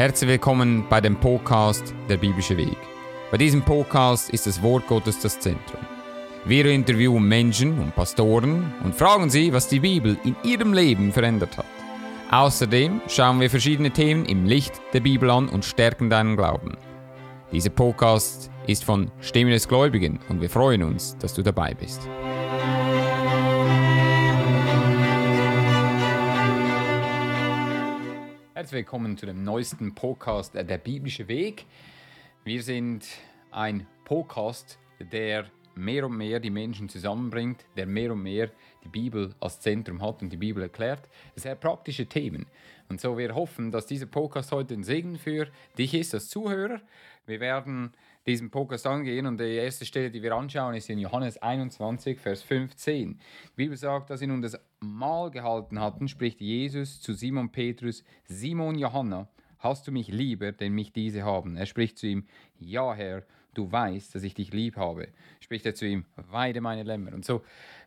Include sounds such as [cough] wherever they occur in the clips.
Herzlich willkommen bei dem Podcast Der biblische Weg. Bei diesem Podcast ist das Wort Gottes das Zentrum. Wir interviewen Menschen und Pastoren und fragen sie, was die Bibel in ihrem Leben verändert hat. Außerdem schauen wir verschiedene Themen im Licht der Bibel an und stärken deinen Glauben. Dieser Podcast ist von Stimme des Gläubigen und wir freuen uns, dass du dabei bist. Herzlich willkommen zu dem neuesten Podcast Der biblische Weg. Wir sind ein Podcast, der mehr und mehr die Menschen zusammenbringt, der mehr und mehr die Bibel als Zentrum hat und die Bibel erklärt. Sehr praktische Themen. Und so wir hoffen, dass dieser Podcast heute ein Segen für dich ist als Zuhörer. Wir werden diesen Podcast angehen und die erste Stelle, die wir anschauen, ist in Johannes 21, Vers 15. Die Bibel sagt, dass sie nun das Mahl gehalten hatten, spricht Jesus zu Simon Petrus, Simon Johanna, hast du mich lieber, denn mich diese haben? Er spricht zu ihm, ja Herr, du weißt, dass ich dich lieb habe. Spricht er zu ihm, weide meine Lämmer. Und so,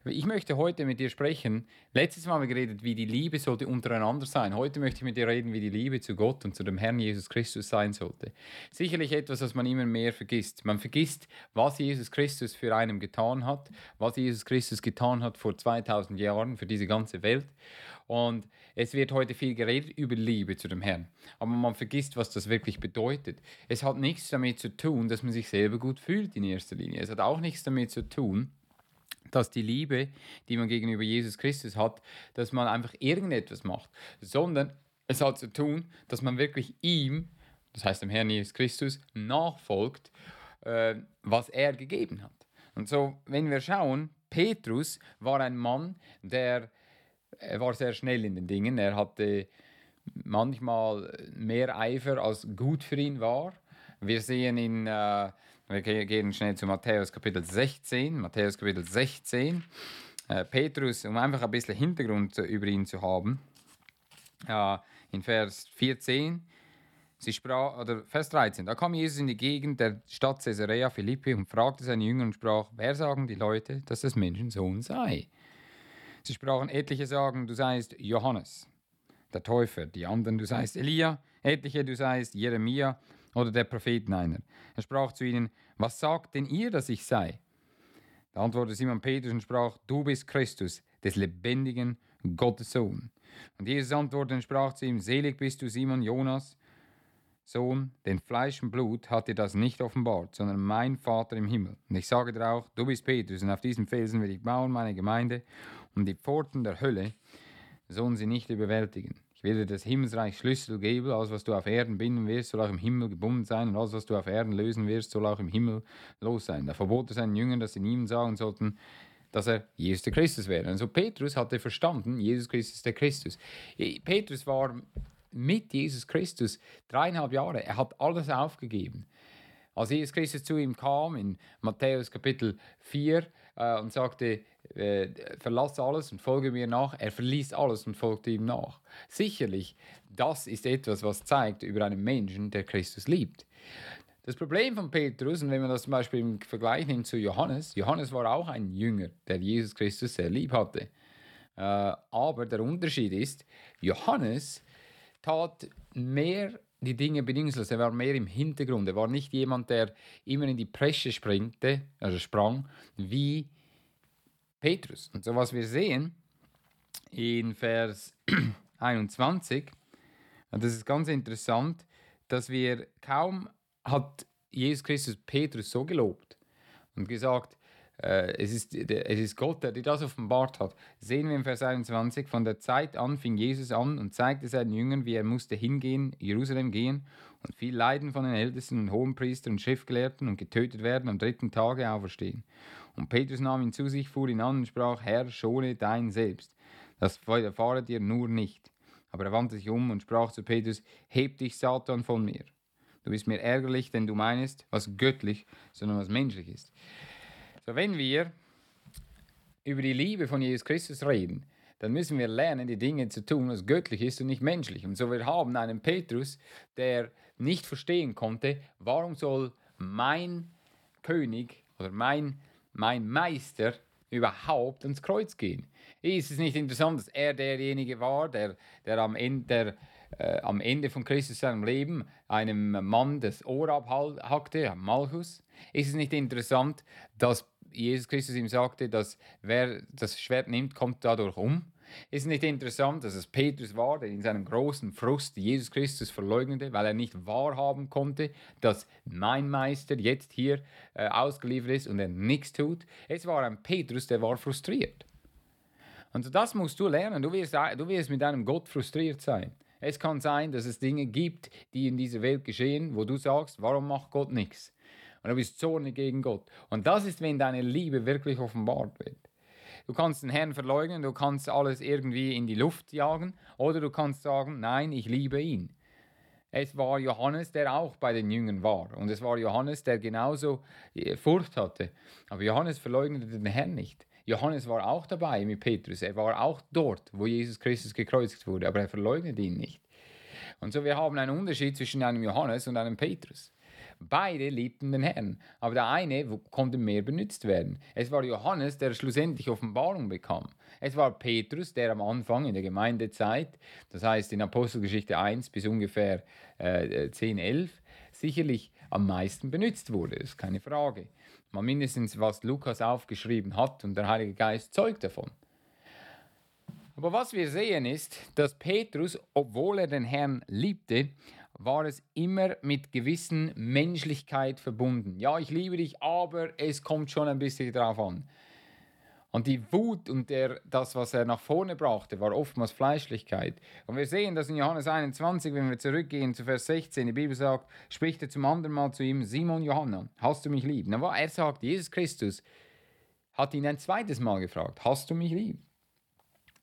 ich möchte heute mit dir sprechen. Letztes Mal haben wir geredet, wie die Liebe sollte untereinander sein. Heute möchte ich mit dir reden, wie die Liebe zu Gott und zu dem Herrn Jesus Christus sein sollte. Sicherlich etwas, was man immer mehr vergisst. Man vergisst, was Jesus Christus für einen getan hat, was Jesus Christus getan hat vor 2000 Jahren für diese ganze Welt. Und es wird heute viel geredet über Liebe zu dem Herrn, aber man vergisst, was das wirklich bedeutet. Es hat nichts damit zu tun, dass man sich selber gut fühlt in erster Linie. Es hat auch nichts damit zu tun, dass die Liebe, die man gegenüber Jesus Christus hat, dass man einfach irgendetwas macht, sondern es hat zu tun, dass man wirklich ihm, das heißt dem Herrn Jesus Christus, nachfolgt, äh, was er gegeben hat. Und so, wenn wir schauen, Petrus war ein Mann, der er war sehr schnell in den Dingen. Er hatte manchmal mehr Eifer, als gut für ihn war. Wir sehen in, äh, wir gehen schnell zu Matthäus Kapitel 16, Matthäus Kapitel 16. Äh, Petrus, um einfach ein bisschen Hintergrund über ihn zu haben, äh, in Vers 14, sie sprach, oder Vers 13, da kam Jesus in die Gegend der Stadt Caesarea Philippi und fragte seine Jünger und sprach, wer sagen die Leute, dass das Menschensohn sei? Sie sprachen, etliche sagen, du seist Johannes, der Täufer, die anderen, du seist Elia, etliche, du seist Jeremia oder der Propheten einer. Er sprach zu ihnen, was sagt denn ihr, dass ich sei? Da antwortete Simon Petrus und sprach, du bist Christus, des lebendigen Gottes Sohn. Und Jesus antwortete und sprach zu ihm, selig bist du, Simon Jonas, Sohn, denn Fleisch und Blut hat dir das nicht offenbart, sondern mein Vater im Himmel. Und ich sage dir auch, du bist Petrus, und auf diesem Felsen will ich bauen meine Gemeinde, und die Pforten der Hölle sollen sie nicht überwältigen. Will dir das Himmelsreich Schlüssel geben, alles was du auf Erden binden wirst, soll auch im Himmel gebunden sein, und alles was du auf Erden lösen wirst, soll auch im Himmel los sein. Da verbot er seinen Jüngern, dass sie niemand sagen sollten, dass er Jesus der Christus wäre. Also Petrus hatte verstanden, Jesus Christus der Christus. Petrus war mit Jesus Christus dreieinhalb Jahre. Er hat alles aufgegeben. Als Jesus Christus zu ihm kam in Matthäus Kapitel 4 äh, und sagte, äh, verlass alles und folge mir nach, er verließ alles und folgte ihm nach. Sicherlich, das ist etwas, was zeigt über einen Menschen, der Christus liebt. Das Problem von Petrus, und wenn man das zum Beispiel im Vergleich nimmt zu Johannes, Johannes war auch ein Jünger, der Jesus Christus sehr lieb hatte. Äh, aber der Unterschied ist, Johannes tat mehr die Dinge bedingungslos. Er war mehr im Hintergrund. Er war nicht jemand, der immer in die Presche springte, also sprang, wie Petrus. Und so was wir sehen in Vers [clears throat] 21, und das ist ganz interessant, dass wir kaum hat Jesus Christus Petrus so gelobt und gesagt, es, ist, es ist Gott, der dir das offenbart hat. Sehen wir im Vers 21, von der Zeit an fing Jesus an und zeigte seinen Jüngern, wie er musste hingehen, Jerusalem gehen und viel leiden von den Ältesten und Hohenpriestern und Schriftgelehrten und getötet werden, am dritten Tage auferstehen. Und Petrus nahm ihn zu sich, fuhr ihn an und sprach, Herr, schone dein Selbst, das erfahre dir nur nicht. Aber er wandte sich um und sprach zu Petrus, heb dich, Satan, von mir. Du bist mir ärgerlich, denn du meinst, was göttlich, sondern was menschlich ist. So, wenn wir über die Liebe von Jesus Christus reden, dann müssen wir lernen, die Dinge zu tun, was göttlich ist und nicht menschlich. Und so wir haben einen Petrus, der nicht verstehen konnte, warum soll mein König oder mein, mein Meister überhaupt ans Kreuz gehen. Ist es nicht interessant, dass er derjenige war, der, der am Ende der, äh, am Ende von Christus seinem Leben einem Mann das Ohr abhackte, Malchus. Ist es nicht interessant, dass Jesus Christus ihm sagte, dass wer das Schwert nimmt, kommt dadurch um? Ist nicht interessant, dass es Petrus war, der in seinem großen Frust Jesus Christus verleugnete, weil er nicht wahrhaben konnte, dass mein Meister jetzt hier äh, ausgeliefert ist und er nichts tut? Es war ein Petrus, der war frustriert. Und das musst du lernen. Du wirst, du wirst mit deinem Gott frustriert sein. Es kann sein, dass es Dinge gibt, die in dieser Welt geschehen, wo du sagst, warum macht Gott nichts? Und du bist zornig gegen Gott. Und das ist, wenn deine Liebe wirklich offenbart wird. Du kannst den Herrn verleugnen, du kannst alles irgendwie in die Luft jagen oder du kannst sagen, nein, ich liebe ihn. Es war Johannes, der auch bei den Jüngern war. Und es war Johannes, der genauso äh, Furcht hatte. Aber Johannes verleugnete den Herrn nicht. Johannes war auch dabei mit Petrus. Er war auch dort, wo Jesus Christus gekreuzigt wurde. Aber er verleugnet ihn nicht. Und so wir haben einen Unterschied zwischen einem Johannes und einem Petrus. Beide liebten den Herrn, aber der eine konnte mehr benutzt werden. Es war Johannes, der schlussendlich Offenbarung bekam. Es war Petrus, der am Anfang in der Gemeindezeit, das heißt in Apostelgeschichte 1 bis ungefähr äh, 10, 11, sicherlich am meisten benutzt wurde. Ist keine Frage. Mal mindestens, was Lukas aufgeschrieben hat und der Heilige Geist zeugt davon. Aber was wir sehen ist, dass Petrus, obwohl er den Herrn liebte, war es immer mit gewissen Menschlichkeit verbunden. Ja, ich liebe dich, aber es kommt schon ein bisschen drauf an. Und die Wut und der, das, was er nach vorne brachte, war oftmals Fleischlichkeit. Und wir sehen das in Johannes 21, wenn wir zurückgehen zu Vers 16. Die Bibel sagt, spricht er zum anderen Mal zu ihm, Simon Johanna, hast du mich lieb? Na, er sagt, Jesus Christus hat ihn ein zweites Mal gefragt, hast du mich lieb?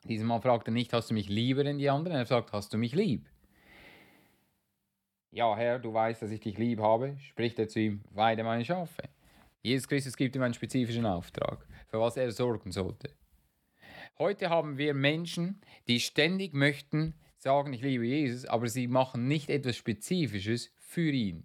Dieses Mal fragt er nicht, hast du mich lieber denn die anderen? Er sagt, hast du mich lieb? Ja, Herr, du weißt, dass ich dich lieb habe, spricht er zu ihm, weide meine Schafe. Jesus Christus gibt ihm einen spezifischen Auftrag, für was er sorgen sollte. Heute haben wir Menschen, die ständig möchten sagen, ich liebe Jesus, aber sie machen nicht etwas Spezifisches für ihn.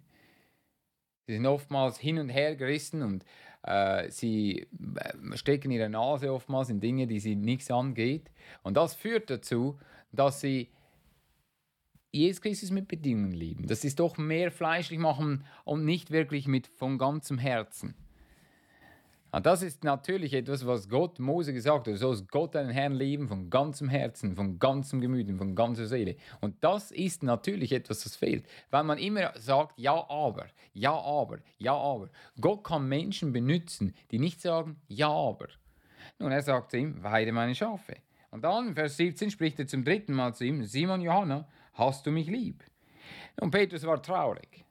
Sie sind oftmals hin und her gerissen und äh, sie äh, stecken ihre Nase oftmals in Dinge, die sie nichts angeht. Und das führt dazu, dass sie Jesus Christus mit Bedingungen lieben. Das ist doch mehr fleischlich machen und nicht wirklich mit von ganzem Herzen. Und das ist natürlich etwas, was Gott Mose gesagt hat. Du sollst Gott deinen Herrn lieben von ganzem Herzen, von ganzem Gemüt von ganzer Seele. Und das ist natürlich etwas, das fehlt. Weil man immer sagt, ja, aber, ja, aber, ja, aber. Gott kann Menschen benutzen, die nicht sagen, ja, aber. Nun, er sagt ihm, weide meine Schafe. Und dann, Vers 17, spricht er zum dritten Mal zu ihm, Simon Johanna, hast du mich lieb? Und Petrus war traurig.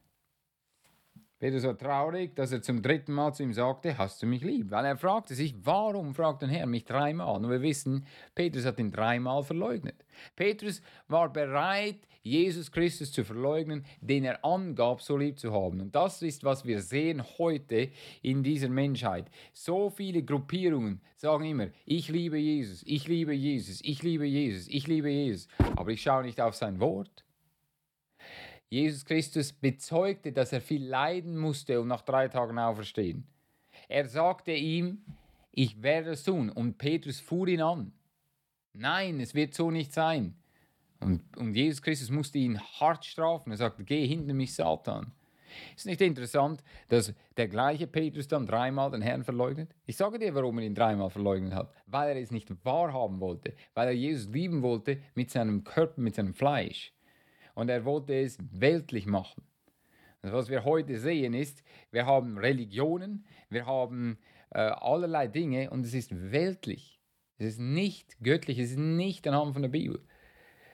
Petrus war traurig, dass er zum dritten Mal zu ihm sagte, hast du mich lieb? Weil er fragte sich, warum fragt der Herr mich dreimal? Und wir wissen, Petrus hat ihn dreimal verleugnet. Petrus war bereit, Jesus Christus zu verleugnen, den er angab, so lieb zu haben. Und das ist, was wir sehen heute in dieser Menschheit. So viele Gruppierungen sagen immer, ich liebe Jesus, ich liebe Jesus, ich liebe Jesus, ich liebe Jesus. Aber ich schaue nicht auf sein Wort. Jesus Christus bezeugte, dass er viel leiden musste und nach drei Tagen auferstehen. Er sagte ihm, ich werde es tun. Und Petrus fuhr ihn an. Nein, es wird so nicht sein. Und, und Jesus Christus musste ihn hart strafen. Er sagte, geh hinter mich, Satan. Ist nicht interessant, dass der gleiche Petrus dann dreimal den Herrn verleugnet? Ich sage dir, warum er ihn dreimal verleugnet hat. Weil er es nicht wahrhaben wollte. Weil er Jesus lieben wollte mit seinem Körper, mit seinem Fleisch. Und er wollte es weltlich machen. Und was wir heute sehen ist, wir haben Religionen, wir haben äh, allerlei Dinge und es ist weltlich. Es ist nicht göttlich, es ist nicht anhand von der Bibel.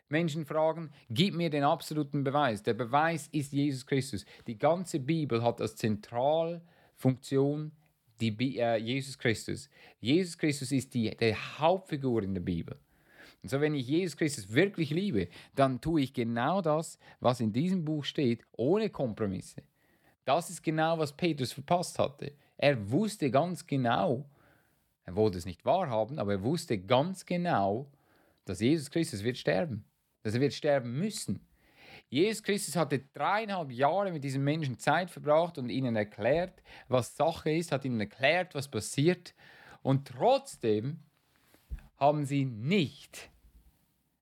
Menschen fragen, gib mir den absoluten Beweis. Der Beweis ist Jesus Christus. Die ganze Bibel hat als Zentralfunktion die, äh, Jesus Christus. Jesus Christus ist die, die Hauptfigur in der Bibel. Und so, wenn ich Jesus Christus wirklich liebe, dann tue ich genau das, was in diesem Buch steht, ohne Kompromisse. Das ist genau, was Petrus verpasst hatte. Er wusste ganz genau, er wollte es nicht wahrhaben, aber er wusste ganz genau, dass Jesus Christus wird sterben, dass er wird sterben müssen. Jesus Christus hatte dreieinhalb Jahre mit diesen Menschen Zeit verbracht und ihnen erklärt, was Sache ist, hat ihnen erklärt, was passiert. Und trotzdem haben sie nicht,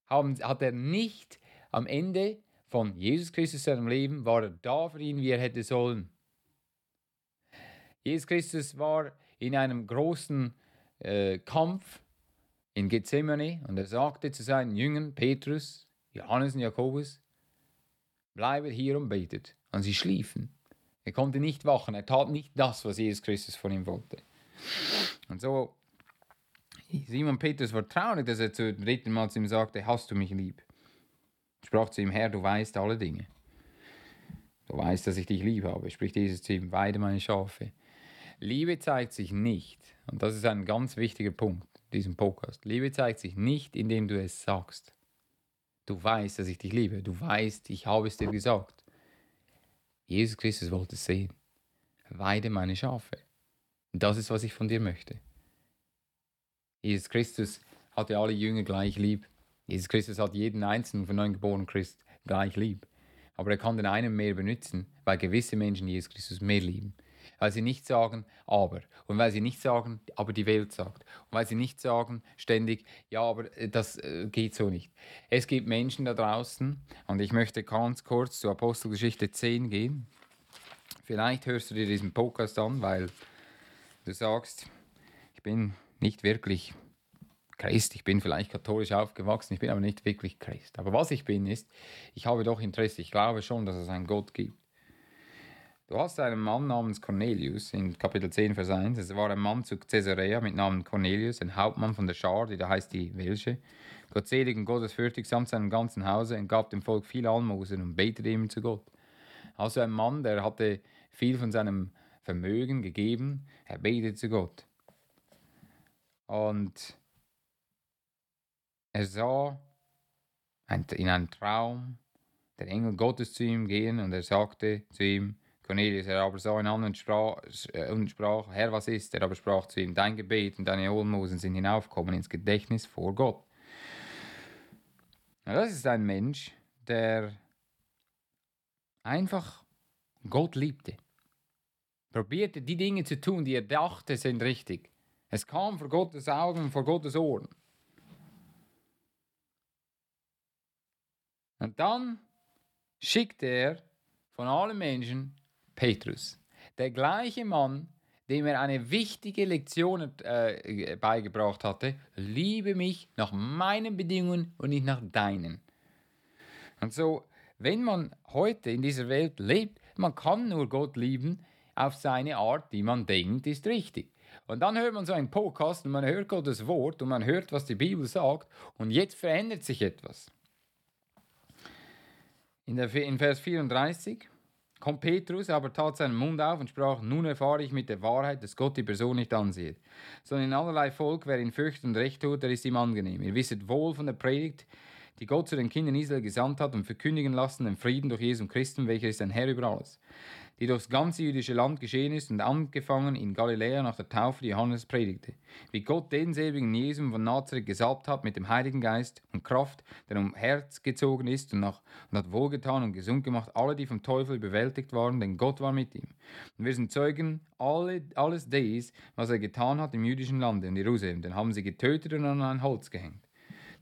haben, hat er nicht am Ende von Jesus Christus seinem Leben war er da für ihn, wie er hätte sollen. Jesus Christus war in einem großen äh, Kampf in Gethsemane und er sagte zu seinen Jüngern, Petrus, Johannes und Jakobus, bleibet hier und betet. Und sie schliefen. Er konnte nicht wachen, er tat nicht das, was Jesus Christus von ihm wollte. Und so, Simon Petrus war traurig, dass er zum dritten Mal zu ihm sagte, hast du mich lieb? Sprach zu ihm, Herr, du weißt alle Dinge. Du weißt, dass ich dich lieb habe, spricht Jesus zu ihm, weide meine Schafe. Liebe zeigt sich nicht, und das ist ein ganz wichtiger Punkt in diesem Podcast, Liebe zeigt sich nicht, indem du es sagst. Du weißt, dass ich dich liebe. Du weißt, ich habe es dir gesagt. Jesus Christus wollte es sehen. Weide meine Schafe. Das ist, was ich von dir möchte. Jesus Christus hatte alle Jünger gleich lieb. Jesus Christus hat jeden einzelnen von neugeborenen Christ gleich lieb. Aber er kann den einen mehr benutzen, weil gewisse Menschen Jesus Christus mehr lieben weil sie nicht sagen, aber. Und weil sie nicht sagen, aber die Welt sagt. Und weil sie nicht sagen ständig, ja, aber äh, das äh, geht so nicht. Es gibt Menschen da draußen, und ich möchte ganz kurz zur Apostelgeschichte 10 gehen. Vielleicht hörst du dir diesen Podcast an, weil du sagst, ich bin nicht wirklich Christ, ich bin vielleicht katholisch aufgewachsen, ich bin aber nicht wirklich Christ. Aber was ich bin, ist, ich habe doch Interesse, ich glaube schon, dass es einen Gott gibt. Du hast einen Mann namens Cornelius in Kapitel 10, Vers 1. Es war ein Mann zu Caesarea mit Namen Cornelius, ein Hauptmann von der Schar, die da heißt die Welsche. Gottselig und gottesfürchtig samt seinem ganzen Hause und gab dem Volk viel Almosen und betete ihm zu Gott. Also ein Mann, der hatte viel von seinem Vermögen gegeben, er betete zu Gott. Und er sah in einem Traum der Engel Gottes zu ihm gehen und er sagte zu ihm, Cornelius, er aber sah ihn an und sprach, äh, und sprach, Herr, was ist? Er aber sprach zu ihm, dein Gebet und deine Almosen sind hinaufgekommen ins Gedächtnis vor Gott. Ja, das ist ein Mensch, der einfach Gott liebte. Probierte die Dinge zu tun, die er dachte, sind richtig. Es kam vor Gottes Augen, vor Gottes Ohren. Und dann schickte er von allen Menschen Petrus. Der gleiche Mann, dem er eine wichtige Lektion äh, beigebracht hatte, liebe mich nach meinen Bedingungen und nicht nach deinen. Und so, wenn man heute in dieser Welt lebt, man kann nur Gott lieben auf seine Art, die man denkt, ist richtig. Und dann hört man so einen Podcast und man hört Gottes Wort und man hört, was die Bibel sagt und jetzt verändert sich etwas. In, der, in Vers 34 Kommt Petrus, aber tat seinen Mund auf und sprach, nun erfahre ich mit der Wahrheit, dass Gott die Person nicht ansieht, sondern in allerlei Volk, wer ihn fürchtet und recht tut, der ist ihm angenehm. Ihr wisset wohl von der Predigt, die Gott zu den Kindern Israel gesandt hat und verkündigen lassen den Frieden durch Jesu Christen, welcher ist ein Herr über alles die durchs ganze jüdische Land geschehen ist und angefangen in Galiläa nach der Taufe, die Johannes predigte. Wie Gott denselbigen Jesum von Nazareth gesalbt hat mit dem Heiligen Geist und Kraft, der um Herz gezogen ist und, nach, und hat wohlgetan und gesund gemacht, alle, die vom Teufel überwältigt waren, denn Gott war mit ihm. Und wir sind Zeugen alle, alles dies, was er getan hat im jüdischen Lande in Jerusalem, den haben sie getötet und an ein Holz gehängt.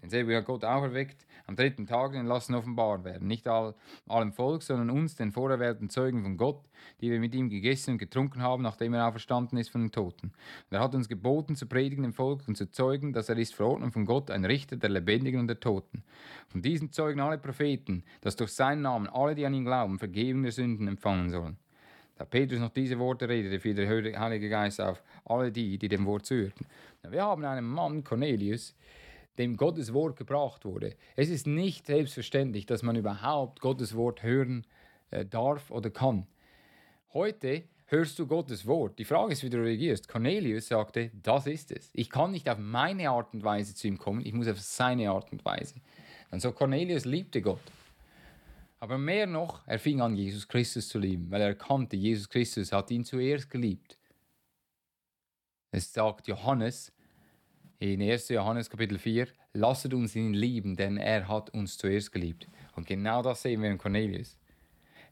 Denselben hat Gott auferweckt, am dritten Tag den lassen offenbar werden. Nicht all, allem Volk, sondern uns, den vorerwählten Zeugen von Gott, die wir mit ihm gegessen und getrunken haben, nachdem er auferstanden ist von den Toten. Und er hat uns geboten, zu predigen dem Volk und zu zeugen, dass er ist verordnet von Gott, ein Richter der Lebendigen und der Toten. Von diesen zeugen alle Propheten, dass durch seinen Namen alle, die an ihn glauben, Vergebung der Sünden empfangen sollen. Da Petrus noch diese Worte redete, fiel der Heilige Geist auf alle die, die dem Wort zuhörten. Wir haben einen Mann, Cornelius, dem Gottes Wort gebracht wurde. Es ist nicht selbstverständlich, dass man überhaupt Gottes Wort hören äh, darf oder kann. Heute hörst du Gottes Wort. Die Frage ist, wie du reagierst. Cornelius sagte, das ist es. Ich kann nicht auf meine Art und Weise zu ihm kommen, ich muss auf seine Art und Weise. Und so Cornelius liebte Gott. Aber mehr noch, er fing an, Jesus Christus zu lieben, weil er erkannte, Jesus Christus hat ihn zuerst geliebt. Es sagt Johannes, in 1. Johannes Kapitel 4, lasset uns ihn lieben, denn er hat uns zuerst geliebt. Und genau das sehen wir in Cornelius.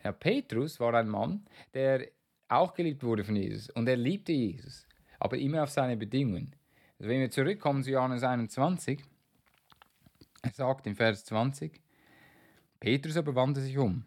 Ja, Petrus war ein Mann, der auch geliebt wurde von Jesus und er liebte Jesus, aber immer auf seine Bedingungen. Also wenn wir zurückkommen zu Johannes 21, er sagt in Vers 20, Petrus aber wandte sich um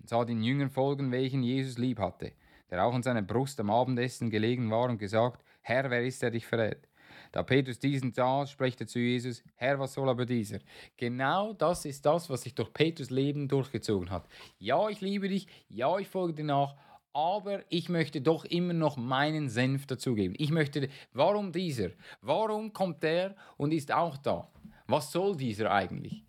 und sah den Jüngern folgen, welchen Jesus lieb hatte, der auch an seiner Brust am Abendessen gelegen war und gesagt, Herr, wer ist der dich verrät? Da Petrus diesen sah, spricht er zu Jesus, Herr, was soll aber dieser? Genau das ist das, was sich durch Petrus Leben durchgezogen hat. Ja, ich liebe dich, ja, ich folge dir nach, aber ich möchte doch immer noch meinen Senf dazugeben. Ich möchte, warum dieser? Warum kommt der und ist auch da? Was soll dieser eigentlich?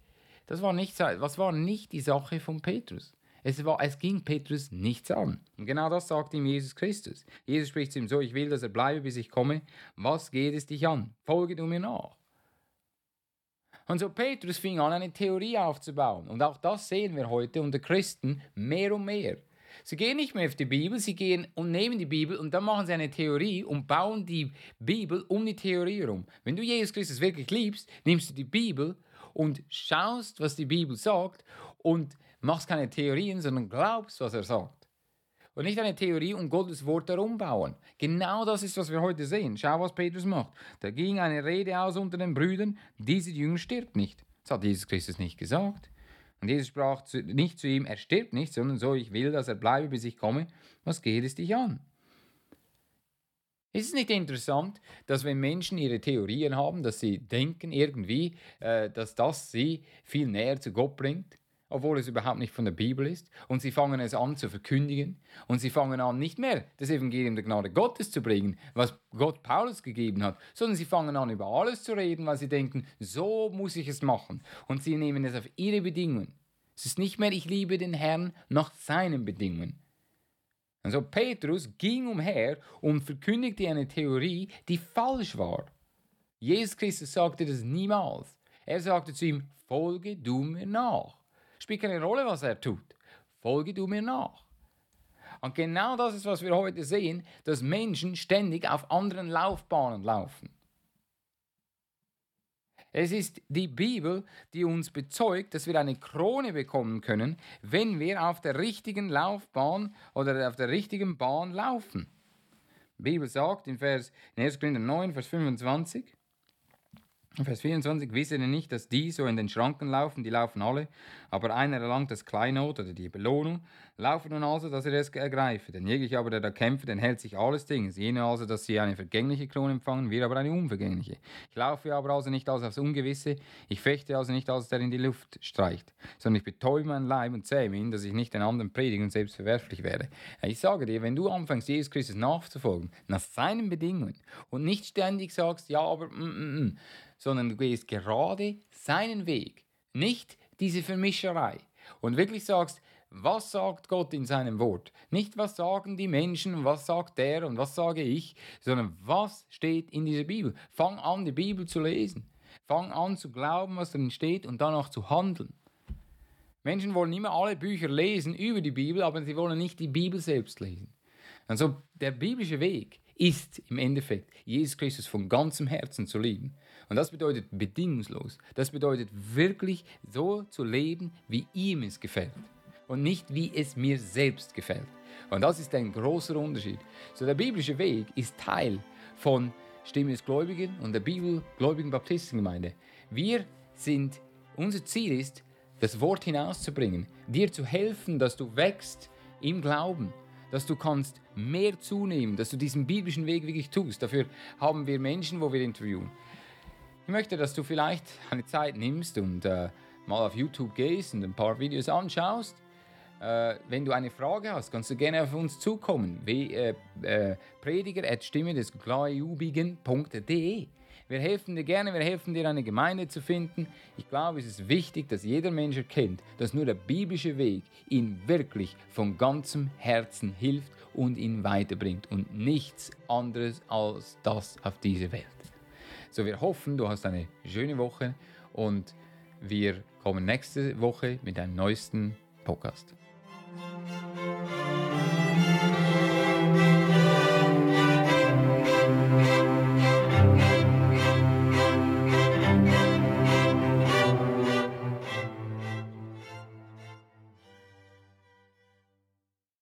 Das war nicht, was war nicht die Sache von Petrus. Es, war, es ging Petrus nichts an. Und genau das sagt ihm Jesus Christus. Jesus spricht zu ihm so, ich will, dass er bleibe, bis ich komme. Was geht es dich an? Folge du mir nach. Und so Petrus fing an, eine Theorie aufzubauen. Und auch das sehen wir heute unter Christen mehr und mehr. Sie gehen nicht mehr auf die Bibel, sie gehen und nehmen die Bibel und dann machen sie eine Theorie und bauen die Bibel um die Theorie herum. Wenn du Jesus Christus wirklich liebst, nimmst du die Bibel und schaust, was die Bibel sagt und machst keine Theorien, sondern glaubst, was er sagt. Und nicht eine Theorie und Gottes Wort herum bauen. Genau das ist, was wir heute sehen. Schau, was Petrus macht. Da ging eine Rede aus unter den Brüdern, diese Jünger stirbt nicht. Das hat Jesus Christus nicht gesagt. Und Jesus sprach zu, nicht zu ihm, er stirbt nicht, sondern so, ich will, dass er bleibe, bis ich komme. Was geht es dich an? Ist es nicht interessant, dass wenn Menschen ihre Theorien haben, dass sie denken irgendwie, äh, dass das sie viel näher zu Gott bringt? Obwohl es überhaupt nicht von der Bibel ist. Und sie fangen es an zu verkündigen. Und sie fangen an, nicht mehr das Evangelium der Gnade Gottes zu bringen, was Gott Paulus gegeben hat, sondern sie fangen an, über alles zu reden, weil sie denken, so muss ich es machen. Und sie nehmen es auf ihre Bedingungen. Es ist nicht mehr, ich liebe den Herrn nach seinen Bedingungen. Also Petrus ging umher und verkündigte eine Theorie, die falsch war. Jesus Christus sagte das niemals. Er sagte zu ihm, folge du mir nach. Spielt keine Rolle, was er tut. Folge du mir nach. Und genau das ist, was wir heute sehen, dass Menschen ständig auf anderen Laufbahnen laufen. Es ist die Bibel, die uns bezeugt, dass wir eine Krone bekommen können, wenn wir auf der richtigen Laufbahn oder auf der richtigen Bahn laufen. Die Bibel sagt in Vers in 1. Korinther 9, Vers 25, Vers 24, wisse ihr nicht, dass die so in den Schranken laufen, die laufen alle, aber einer erlangt das Kleinod oder die Belohnung. Laufe nun also, dass er es ergreife. Denn jeglicher aber, der da kämpft, den hält sich alles Dings. Jene also, dass sie eine vergängliche Krone empfangen, wir aber eine unvergängliche. Ich laufe aber also nicht als aufs Ungewisse, ich fechte also nicht als der in die Luft streicht, sondern ich betäube meinen Leib und zähme ihn, dass ich nicht den anderen predige und selbst verwerflich werde. Ich sage dir, wenn du anfängst, Jesus Christus nachzufolgen, nach seinen Bedingungen und nicht ständig sagst, ja, aber, mm, mm, mm, sondern du gehst gerade seinen Weg, nicht diese Vermischerei. Und wirklich sagst, was sagt Gott in seinem Wort? Nicht, was sagen die Menschen, was sagt der und was sage ich, sondern was steht in dieser Bibel. Fang an, die Bibel zu lesen. Fang an zu glauben, was drin steht und danach zu handeln. Menschen wollen immer alle Bücher lesen über die Bibel, aber sie wollen nicht die Bibel selbst lesen. Also der biblische Weg ist im Endeffekt, Jesus Christus von ganzem Herzen zu lieben. Und das bedeutet bedingungslos. Das bedeutet wirklich so zu leben, wie ihm es gefällt. Und nicht, wie es mir selbst gefällt. Und das ist ein großer Unterschied. So der biblische Weg ist Teil von Stimme des Gläubigen und der Bibelgläubigen Baptistengemeinde. Wir sind, unser Ziel ist, das Wort hinauszubringen, dir zu helfen, dass du wächst im Glauben, dass du kannst mehr zunehmen, dass du diesen biblischen Weg wirklich tust. Dafür haben wir Menschen, wo wir interviewen. Ich möchte, dass du vielleicht eine Zeit nimmst und äh, mal auf YouTube gehst und ein paar Videos anschaust. Äh, wenn du eine Frage hast, kannst du gerne auf uns zukommen. Wie, äh, äh, Prediger at Stimme des. Wir helfen dir gerne, wir helfen dir, eine Gemeinde zu finden. Ich glaube, es ist wichtig, dass jeder Mensch erkennt, dass nur der biblische Weg ihn wirklich von ganzem Herzen hilft und ihn weiterbringt und nichts anderes als das auf dieser Welt. So, wir hoffen, du hast eine schöne Woche und wir kommen nächste Woche mit einem neuesten Podcast.